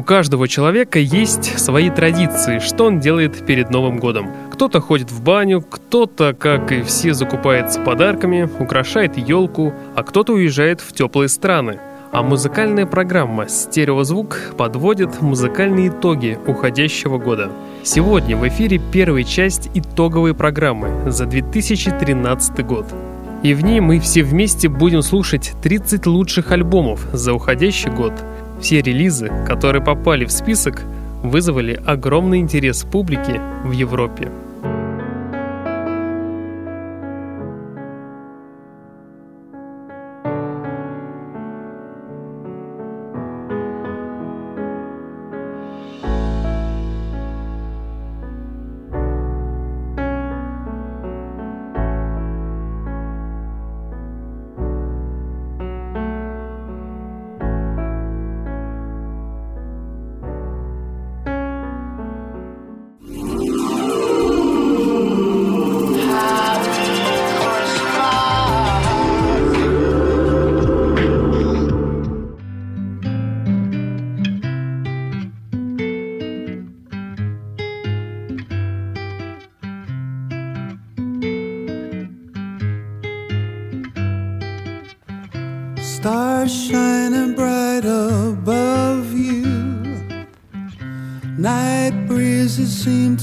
У каждого человека есть свои традиции, что он делает перед Новым годом. Кто-то ходит в баню, кто-то, как и все, закупается подарками, украшает елку, а кто-то уезжает в теплые страны. А музыкальная программа «Стереозвук» подводит музыкальные итоги уходящего года. Сегодня в эфире первая часть итоговой программы за 2013 год. И в ней мы все вместе будем слушать 30 лучших альбомов за уходящий год – все релизы, которые попали в список, вызвали огромный интерес публики в Европе.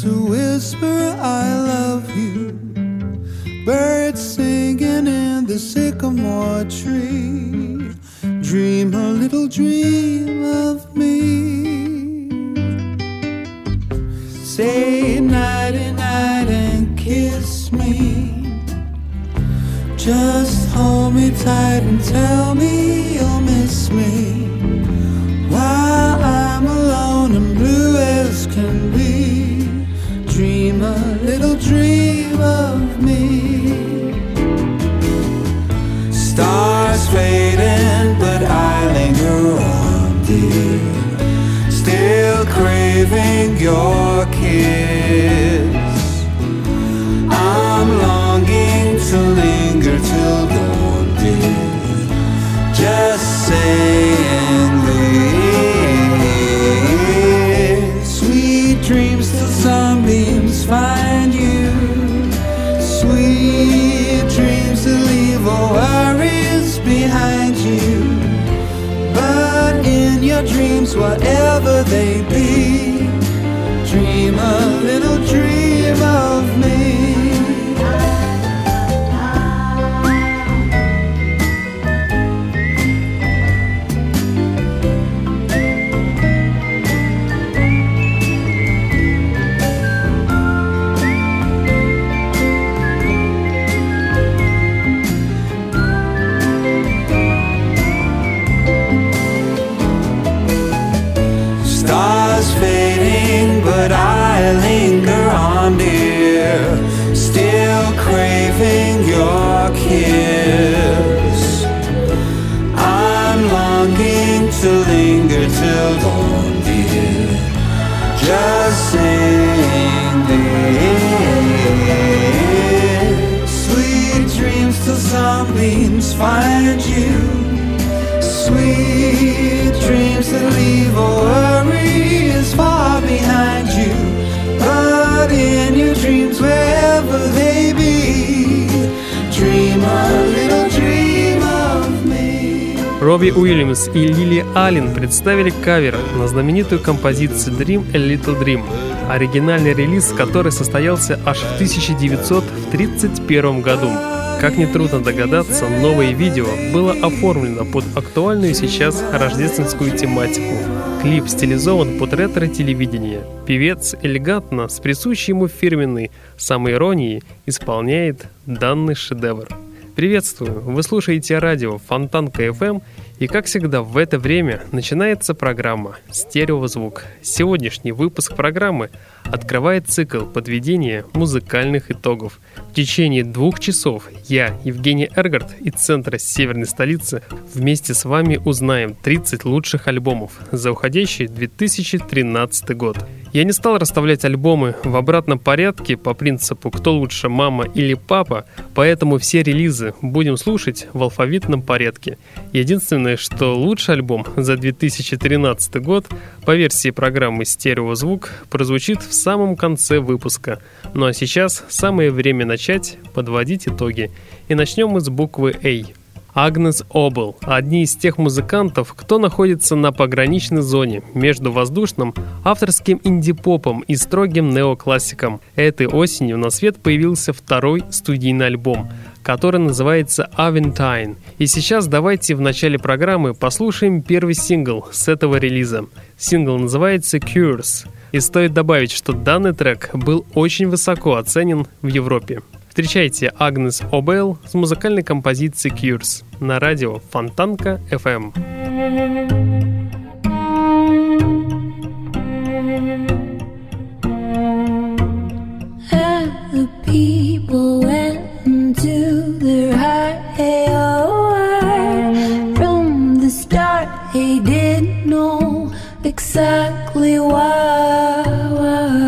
to whisper whatever they be. Dream a little Аллен представили кавер на знаменитую композицию Dream a Little Dream, оригинальный релиз который состоялся аж в 1931 году. Как нетрудно догадаться, новое видео было оформлено под актуальную сейчас рождественскую тематику. Клип стилизован под ретро-телевидение. Певец элегантно, с присущей ему фирменной самоиронией, исполняет данный шедевр. Приветствую! Вы слушаете радио Фонтанка FM, и как всегда в это время начинается программа «Стереозвук». Сегодняшний выпуск программы открывает цикл подведения музыкальных итогов. В течение двух часов я, Евгений Эргард из центра северной столицы, вместе с вами узнаем 30 лучших альбомов за уходящий 2013 год. Я не стал расставлять альбомы в обратном порядке по принципу «кто лучше, мама или папа», поэтому все релизы будем слушать в алфавитном порядке. Единственное, что лучший альбом за 2013 год по версии программы «Стереозвук» прозвучит в самом конце выпуска. Ну а сейчас самое время начать подводить итоги. И начнем мы с буквы «А». Агнес Обл – одни из тех музыкантов, кто находится на пограничной зоне между воздушным авторским инди-попом и строгим неоклассиком. Этой осенью на свет появился второй студийный альбом, который называется Aventine. И сейчас давайте в начале программы послушаем первый сингл с этого релиза. Сингл называется Cures. И стоит добавить, что данный трек был очень высоко оценен в Европе. Встречайте Агнес Обейл с музыкальной композицией Cures на радио Фонтанка FM. exactly why.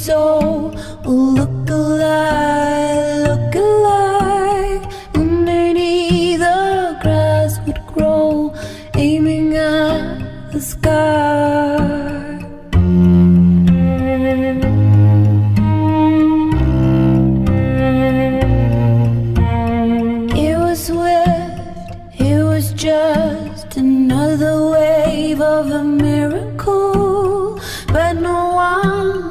So. Look alive, look alive. Underneath the grass would grow, aiming at the sky. It was swift, it was just another wave of a miracle. But no one,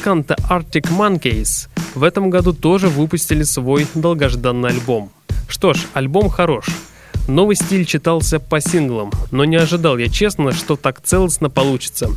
Музыканты Arctic Monkeys в этом году тоже выпустили свой долгожданный альбом. Что ж, альбом хорош. Новый стиль читался по синглам, но не ожидал я честно, что так целостно получится.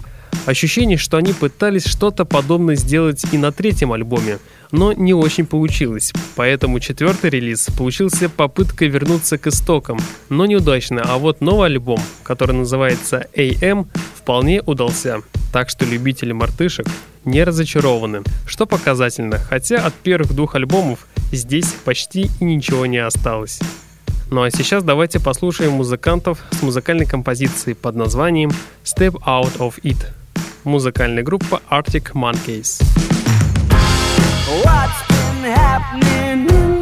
Ощущение, что они пытались что-то подобное сделать и на третьем альбоме, но не очень получилось. Поэтому четвертый релиз получился попыткой вернуться к истокам, но неудачно. А вот новый альбом, который называется AM, вполне удался. Так что любители мартышек не разочарованы, что показательно, хотя от первых двух альбомов здесь почти ничего не осталось. Ну а сейчас давайте послушаем музыкантов с музыкальной композицией под названием Step Out of It. Музыкальная группа Arctic Monkeys. What's been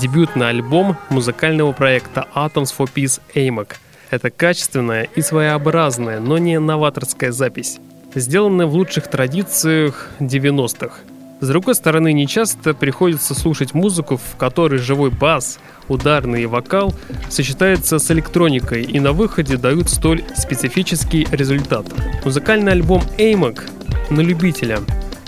Дебютный альбом музыкального проекта Atoms for Peace AMAC. Это качественная и своеобразная, но не новаторская запись, сделанная в лучших традициях 90-х. С другой стороны, нечасто приходится слушать музыку, в которой живой бас, ударный и вокал сочетаются с электроникой и на выходе дают столь специфический результат. Музыкальный альбом AMAC на любителя,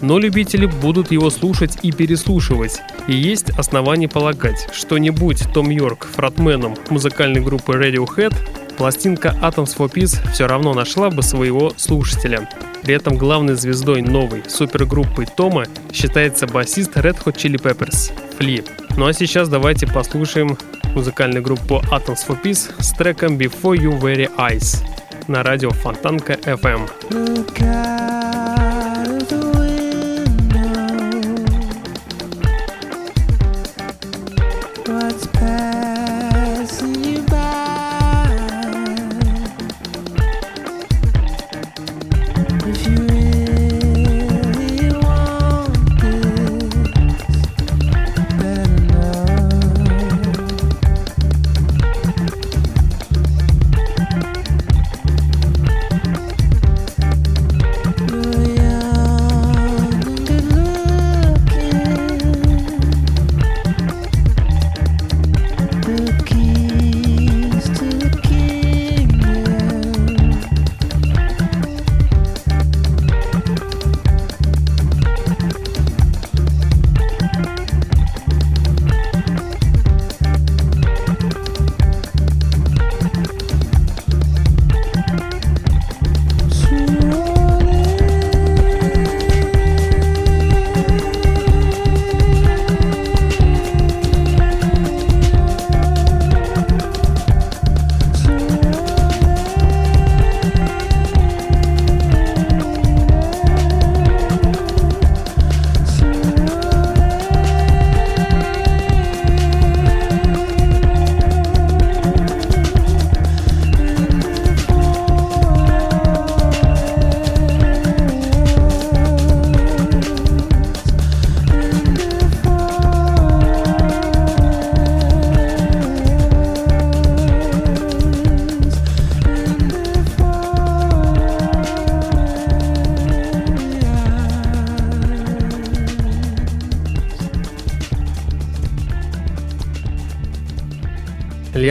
но любители будут его слушать и переслушивать. И есть основания полагать, что не будь Том Йорк фронтменом музыкальной группы Radiohead, пластинка Atoms for Peace все равно нашла бы своего слушателя. При этом главной звездой новой супергруппы Тома считается басист Red Hot Chili Peppers Фли. Ну а сейчас давайте послушаем музыкальную группу Atoms for Peace с треком Before You Very Eyes на радио Фонтанка FM. Look out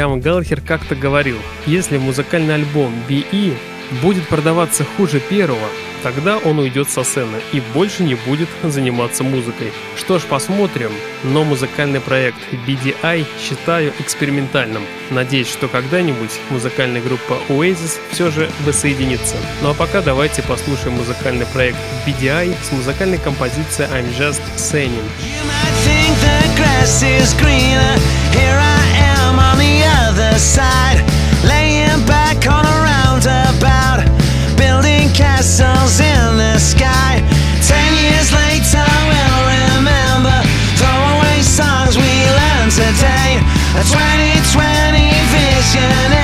Лиам Галлахер как-то говорил, если музыкальный альбом B.E. будет продаваться хуже первого, Тогда он уйдет со сцены и больше не будет заниматься музыкой. Что ж, посмотрим. Но музыкальный проект BDI считаю экспериментальным. Надеюсь, что когда-нибудь музыкальная группа Oasis все же воссоединится. Ну а пока давайте послушаем музыкальный проект BDI с музыкальной композицией I'm Just Saying. laying back on a roundabout building castles in the sky. Ten years later, we'll remember throwaway songs we learned today. A 2020 visionary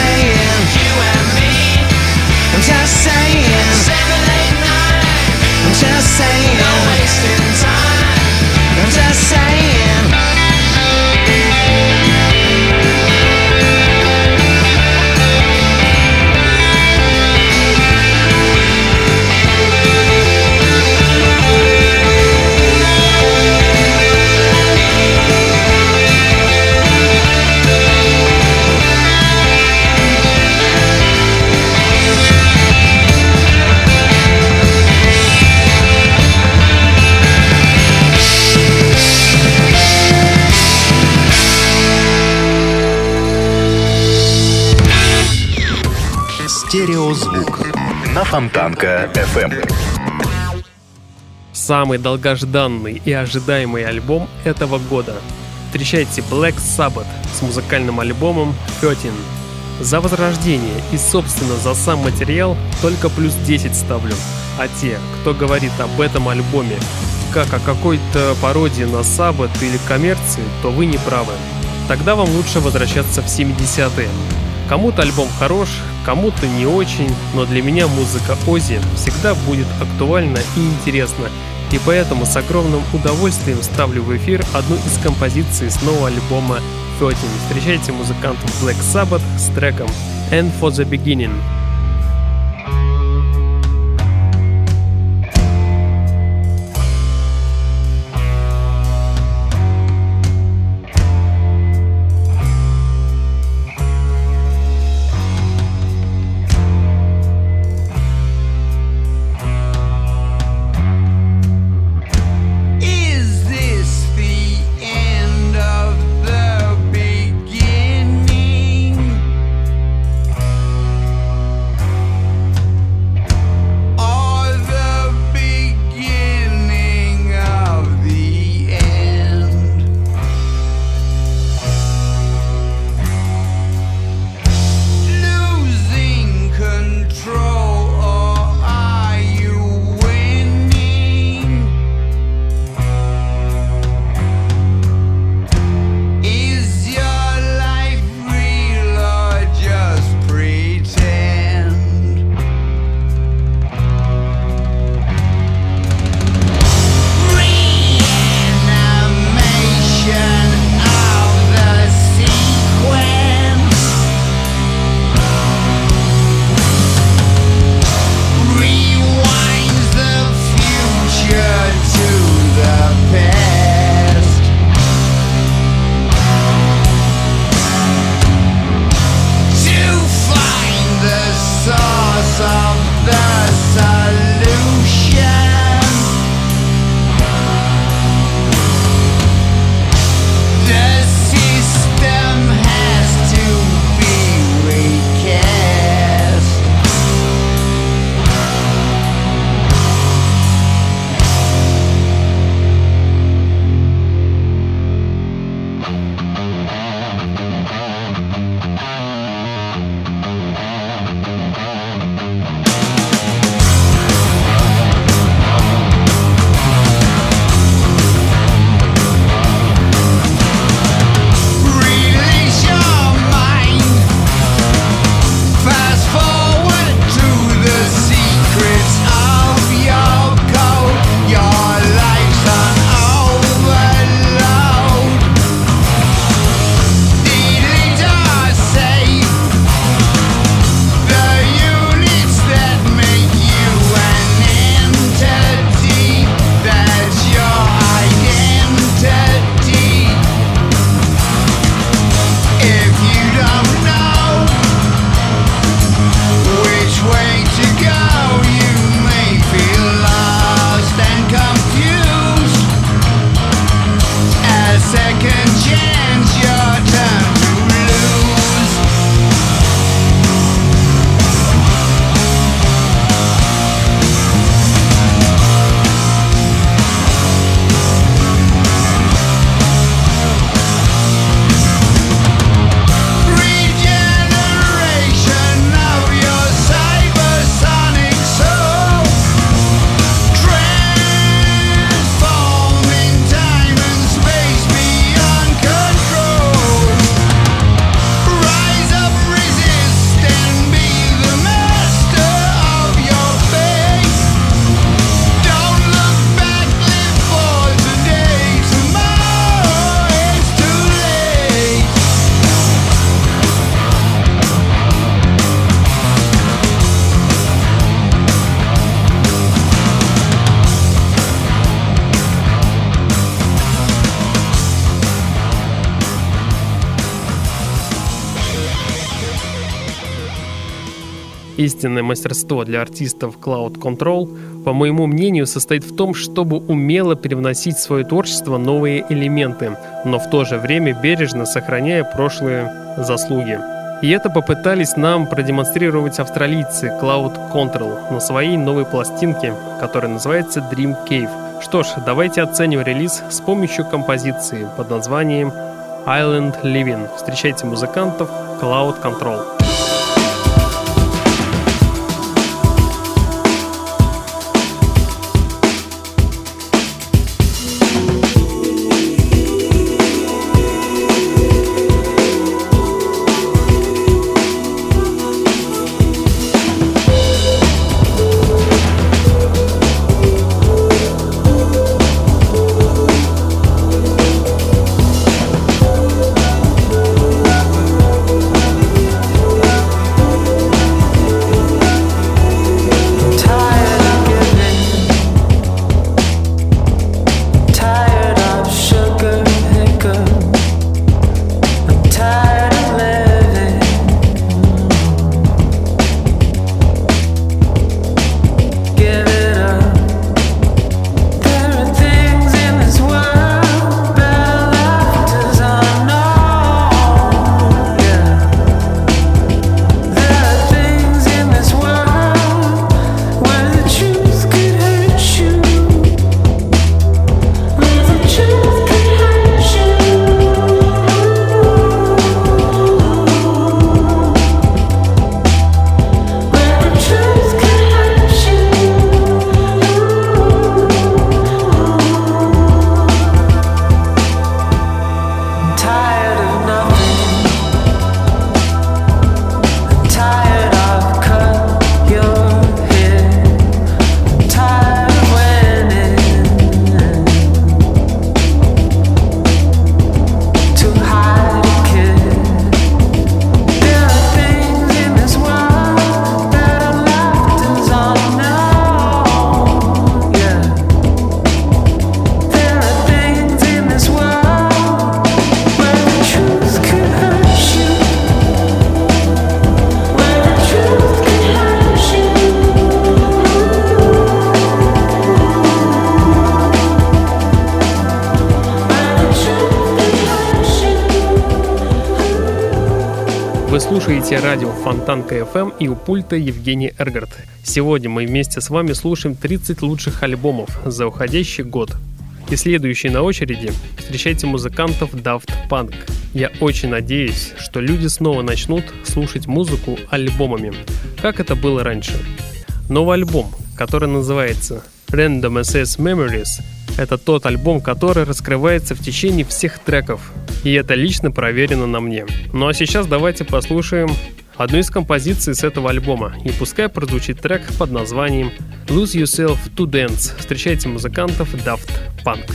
you and me. I'm just saying, seven, eight, nine. I'm just saying, no wasting time. I'm just saying. Фонтанка FM. Самый долгожданный и ожидаемый альбом этого года. Встречайте Black Sabbath с музыкальным альбомом 13. За возрождение и, собственно, за сам материал только плюс 10 ставлю. А те, кто говорит об этом альбоме как о какой-то пародии на Sabbath или коммерции, то вы не правы. Тогда вам лучше возвращаться в 70-е. Кому-то альбом хорош, кому-то не очень, но для меня музыка Ози всегда будет актуальна и интересна, и поэтому с огромным удовольствием ставлю в эфир одну из композиций с нового альбома 13. Встречайте музыкантов Black Sabbath с треком «And for the Beginning». Истинное мастерство для артистов Cloud Control, по моему мнению, состоит в том, чтобы умело привносить в свое творчество новые элементы, но в то же время бережно сохраняя прошлые заслуги. И это попытались нам продемонстрировать австралийцы Cloud Control на своей новой пластинке, которая называется Dream Cave. Что ж, давайте оценим релиз с помощью композиции под названием Island Living. Встречайте музыкантов Cloud Control. Слушаете радио Фонтанка FM и у пульта Евгений Эргард. Сегодня мы вместе с вами слушаем 30 лучших альбомов за уходящий год. И следующий на очереди встречайте музыкантов Daft Punk. Я очень надеюсь, что люди снова начнут слушать музыку альбомами, как это было раньше. Новый альбом, который называется Random Access Memories, это тот альбом, который раскрывается в течение всех треков, и это лично проверено на мне. Ну а сейчас давайте послушаем одну из композиций с этого альбома, и пускай прозвучит трек под названием Lose Yourself to Dance. Встречайте музыкантов Daft Punk.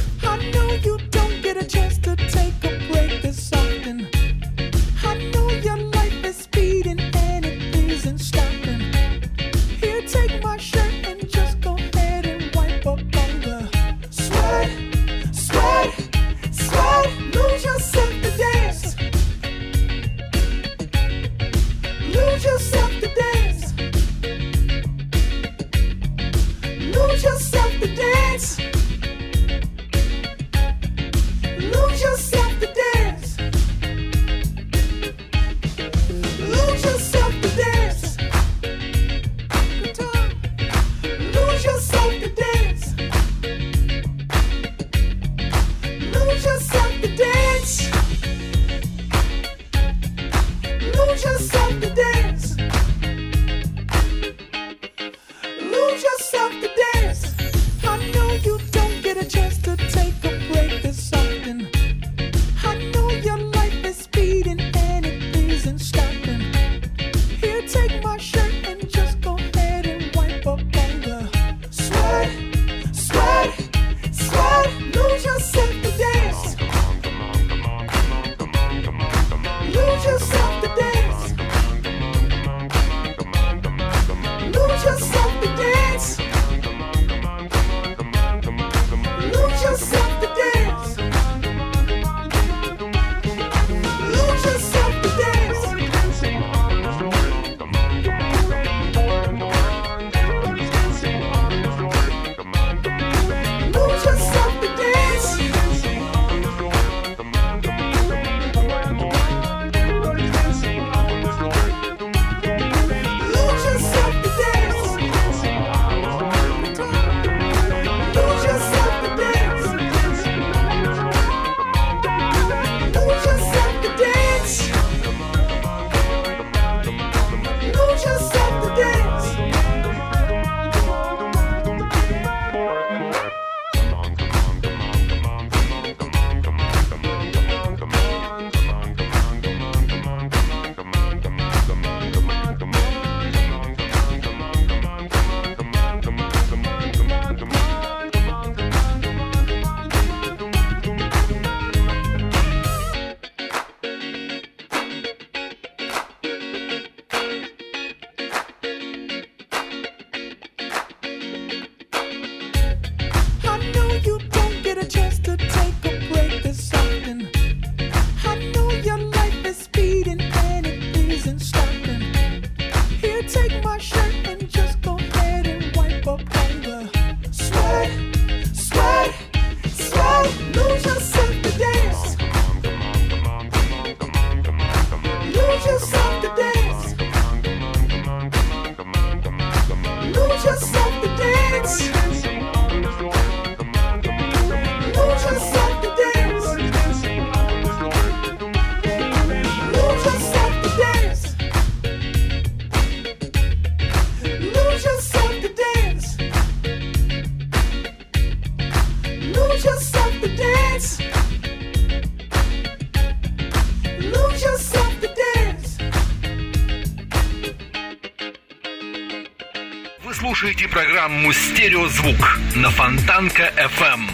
Программу «Стереозвук» на Фонтанка FM.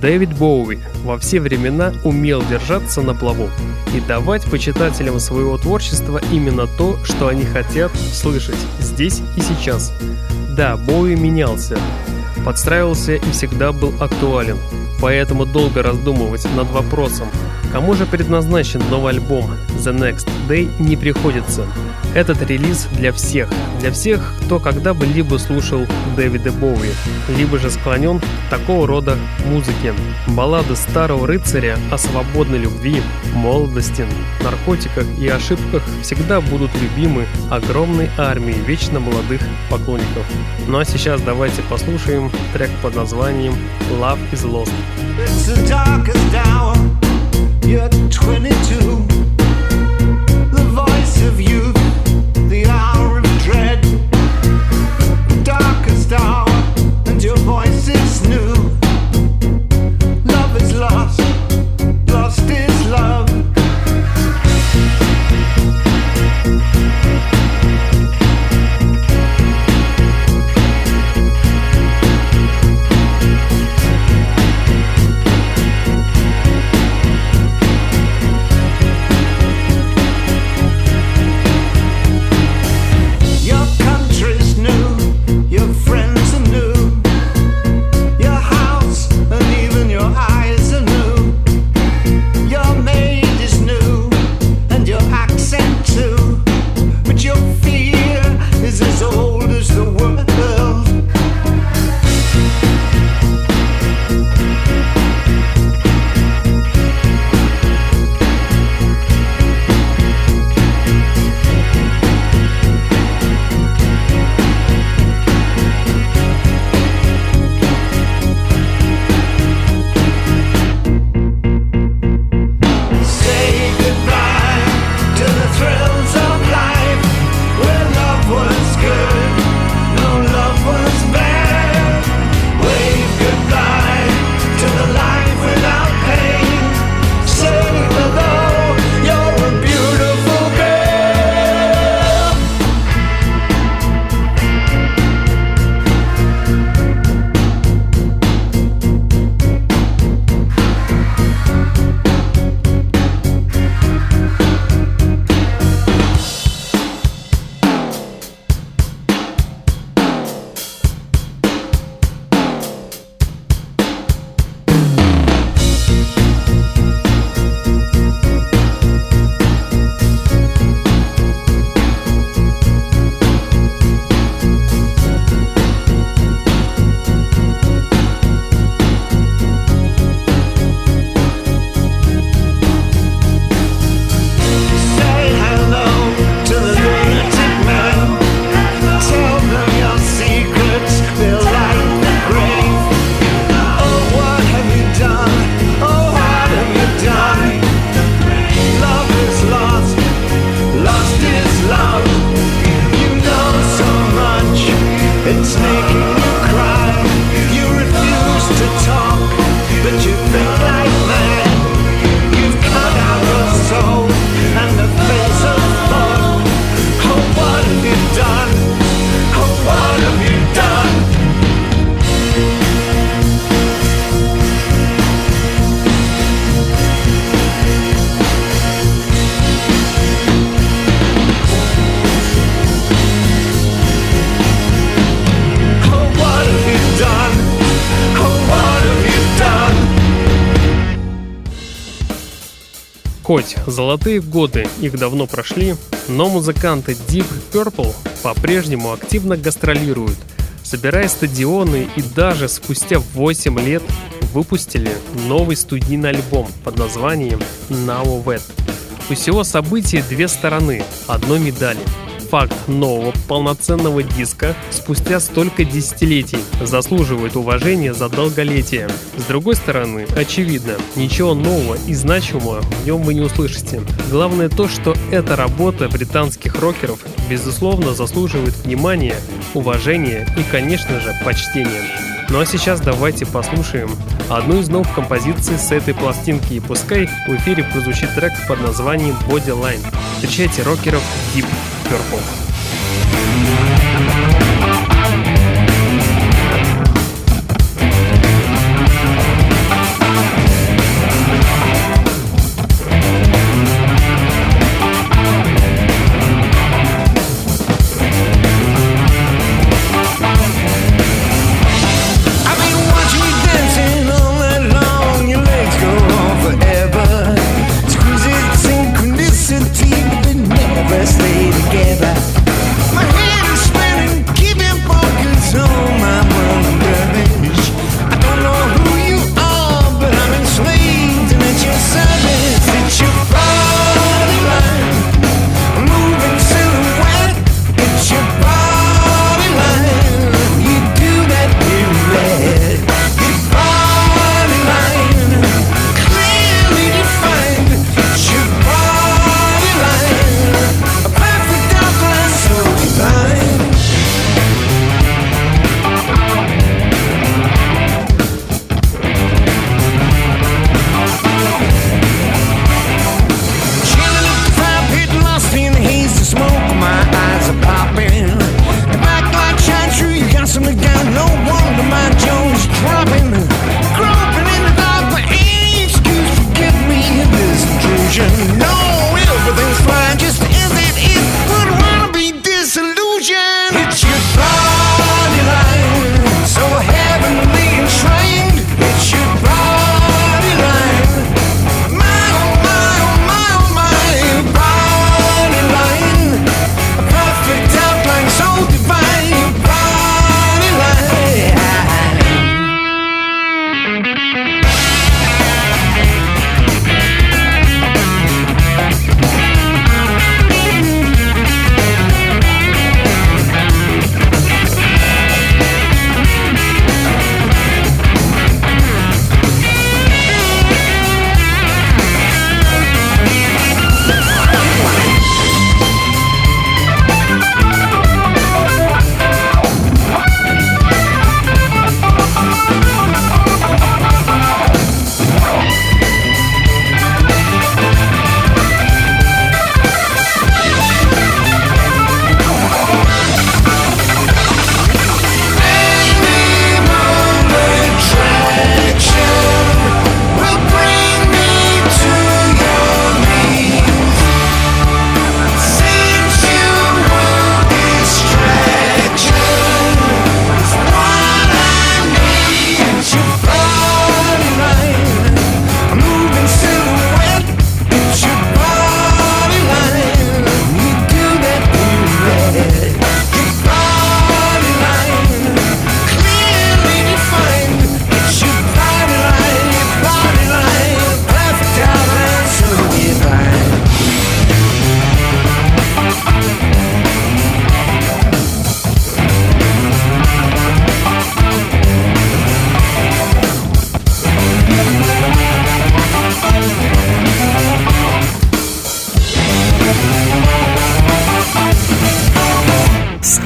Дэвид Боуи во все времена умел держаться на плаву и давать почитателям своего творчества именно то, что они хотят слышать здесь и сейчас. Да, Боуи менялся, подстраивался и всегда был актуален. Поэтому долго раздумывать над вопросом, кому же предназначен новый альбом The Next Day не приходится. Этот релиз для всех, для всех, кто когда бы либо слушал Дэвида Боуи, либо же склонен к такого рода музыке. Баллады старого рыцаря о свободной любви, молодости, наркотиках и ошибках всегда будут любимы огромной армией вечно молодых поклонников. Ну а сейчас давайте послушаем трек под названием Love is Lost. It's the darkest hour. You're 22. Золотые годы их давно прошли, но музыканты Deep Purple по-прежнему активно гастролируют, собирая стадионы и даже спустя 8 лет выпустили новый студийный альбом под названием Now Wet. У всего события две стороны одной медали. Факт нового полноценного диска спустя столько десятилетий заслуживает уважения за долголетие. С другой стороны, очевидно, ничего нового и значимого в нем вы не услышите. Главное то, что эта работа британских рокеров безусловно заслуживает внимания, уважения и, конечно же, почтения. Ну а сейчас давайте послушаем одну из новых композиций с этой пластинки, и пускай в эфире прозвучит трек под названием Bodyline. Встречайте рокеров Deep Purple.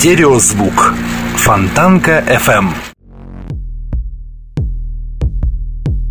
Стереозвук. Фонтанка FM.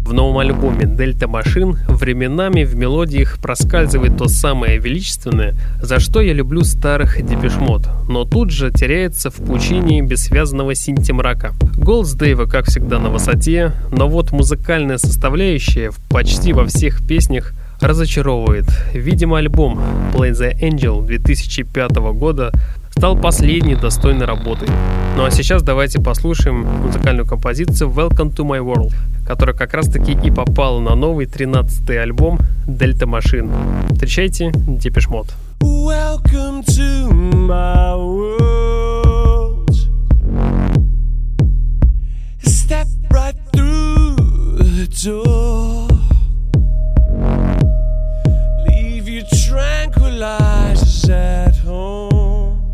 В новом альбоме Дельта Машин временами в мелодиях проскальзывает то самое величественное, за что я люблю старых депешмот, но тут же теряется в пучине бессвязного синтемрака. Голос Дэйва, как всегда, на высоте, но вот музыкальная составляющая почти во всех песнях разочаровывает. Видимо, альбом Play the Angel 2005 года стал последней достойной работой. Ну а сейчас давайте послушаем музыкальную композицию Welcome to My World, которая как раз таки и попала на новый 13-й альбом Delta Machine. Встречайте Депешмот. Welcome to my world. Step right through the door. realizes at home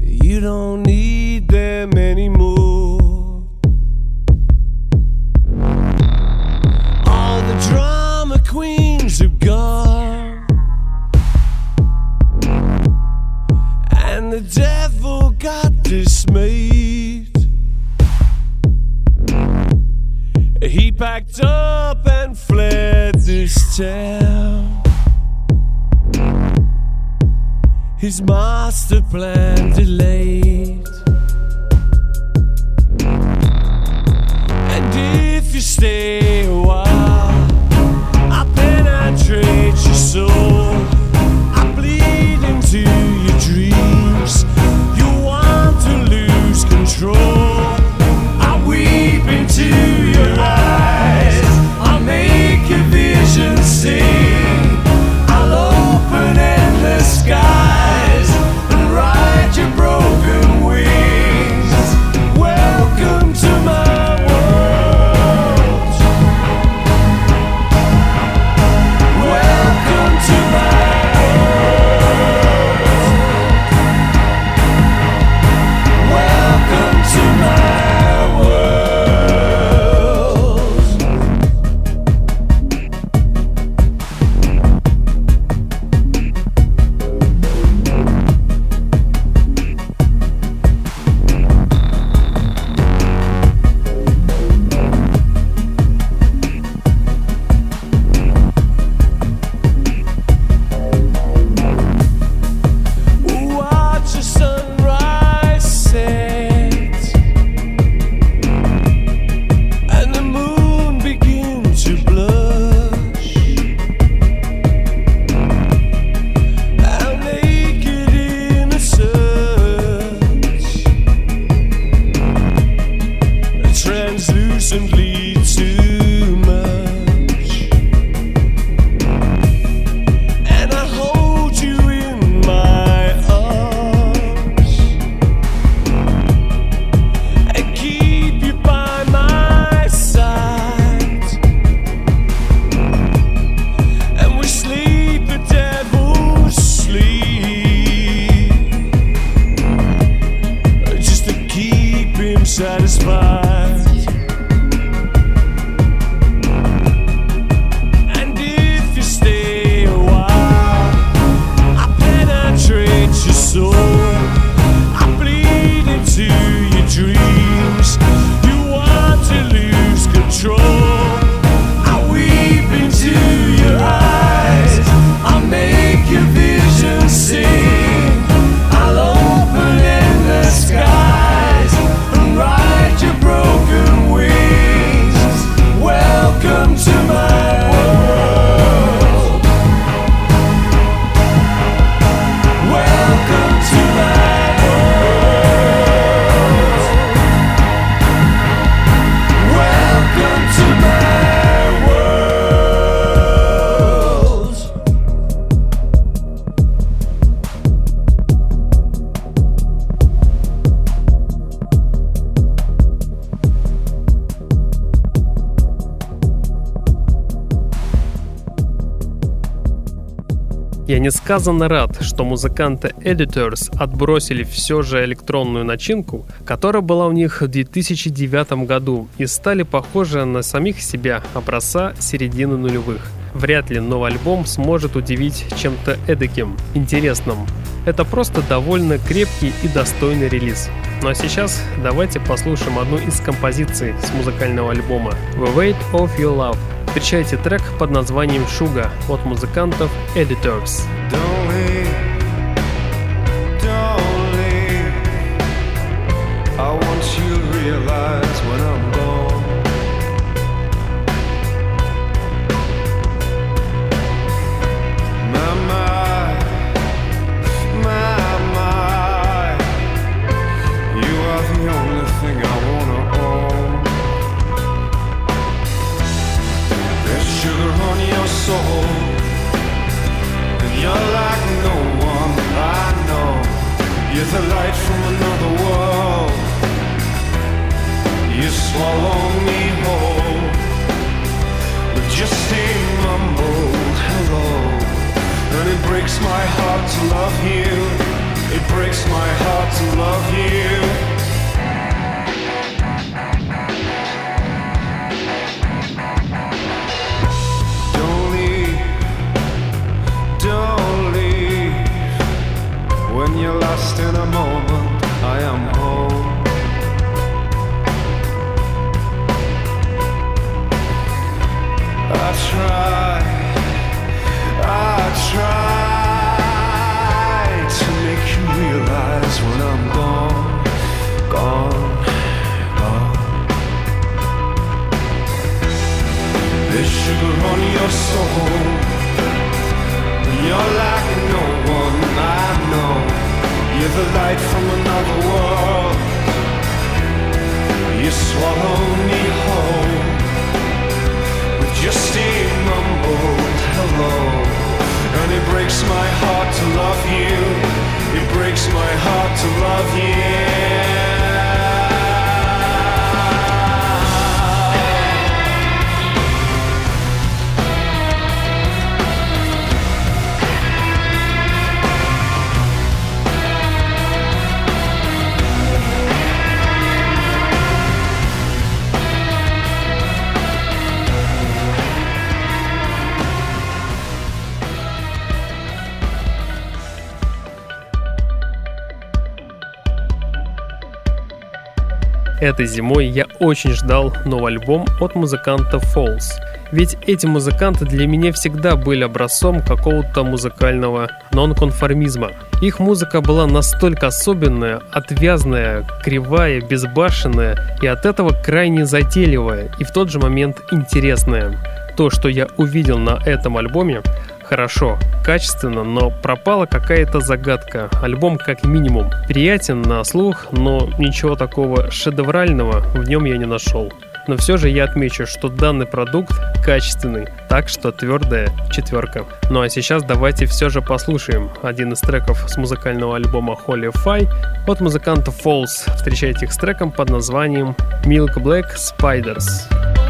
you don't need them anymore. All the drama queens are gone, and the devil got dismayed. He packed up and fled this town. His master plan delayed. And if you stay. satisfied. Я несказанно рад, что музыканты Editors отбросили все же электронную начинку, которая была у них в 2009 году, и стали похожи на самих себя образца середины нулевых. Вряд ли новый альбом сможет удивить чем-то эдаким, интересным. Это просто довольно крепкий и достойный релиз. Ну а сейчас давайте послушаем одну из композиций с музыкального альбома «The Weight of Your Love» Встречайте трек под названием «Шуга» от музыкантов Editors. Don't Этой зимой я очень ждал новый альбом от музыканта Falls. Ведь эти музыканты для меня всегда были образцом какого-то музыкального нонконформизма. Их музыка была настолько особенная, отвязная, кривая, безбашенная и от этого крайне затейливая и в тот же момент интересная. То, что я увидел на этом альбоме, хорошо, качественно, но пропала какая-то загадка. Альбом как минимум приятен на слух, но ничего такого шедеврального в нем я не нашел. Но все же я отмечу, что данный продукт качественный, так что твердая четверка. Ну а сейчас давайте все же послушаем один из треков с музыкального альбома Holy Fi от музыканта Falls. Встречайте их с треком под названием Milk Black Spiders.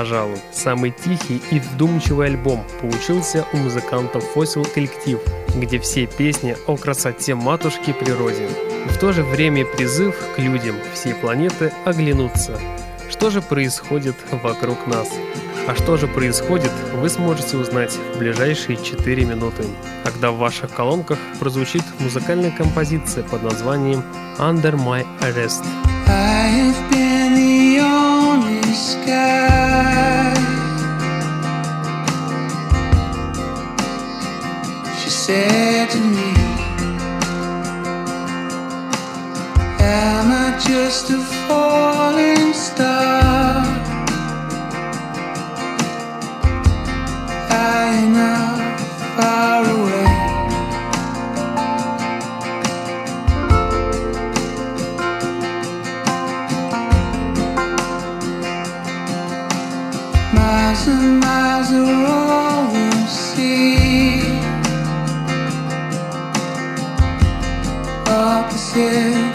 Пожалуй, самый тихий и вдумчивый альбом получился у музыкантов Fossil Коллектив, где все песни о красоте матушки природе. В то же время призыв к людям всей планеты оглянуться. Что же происходит вокруг нас? А что же происходит, вы сможете узнать в ближайшие 4 минуты, когда в ваших колонках прозвучит музыкальная композиция под названием «Under My Arrest». Sky. She said to me, Am I just a falling star? High enough, far away. eyes are all see. Opposite.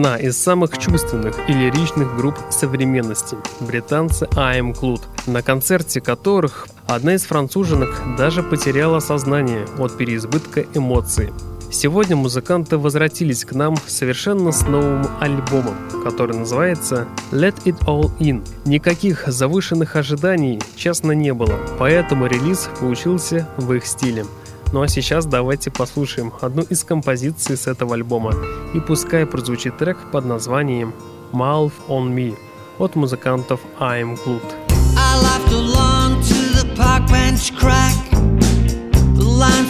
Одна из самых чувственных и лиричных групп современности – британцы Am Clued, на концерте которых одна из француженок даже потеряла сознание от переизбытка эмоций. Сегодня музыканты возвратились к нам совершенно с новым альбомом, который называется Let It All In. Никаких завышенных ожиданий, честно, не было, поэтому релиз получился в их стиле. Ну а сейчас давайте послушаем одну из композиций с этого альбома, и пускай прозвучит трек под названием Mouth on Me от музыкантов I'm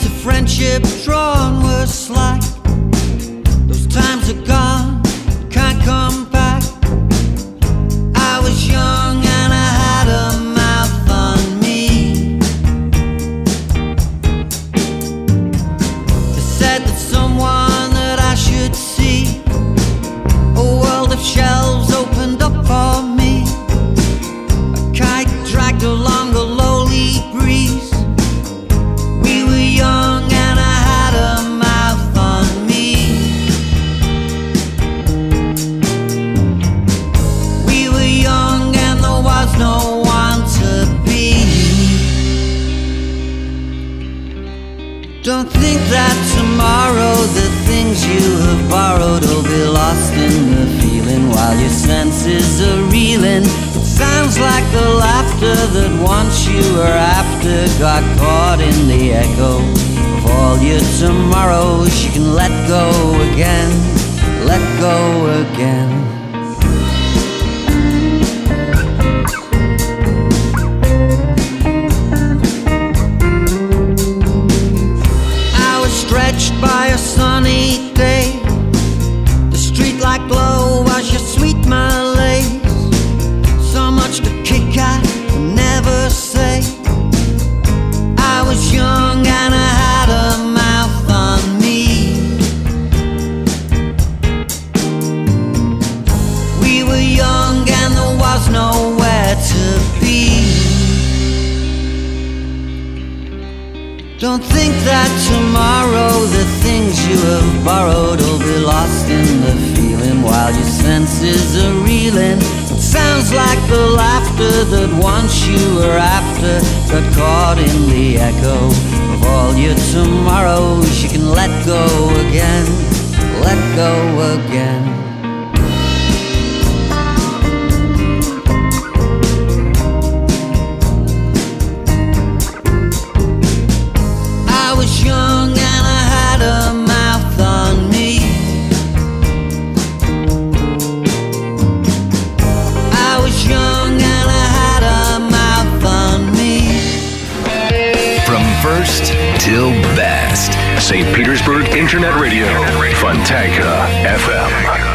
of friendship drawn were slack. Those times are gone, can't come back. I was young Don't think that tomorrow the things you have borrowed will be lost in the feeling while your senses are reeling. It sounds like the laughter that once you were after got caught in the echo of all your tomorrows. You can let go again, let go again. Stretched by a sunny tomorrow the things you have borrowed will be lost in the feeling while your senses are reeling. It sounds like the laughter that once you were after got caught in the echo of all your tomorrows. You can let go again, let go again. St. Petersburg Internet Radio. Fontanka FM.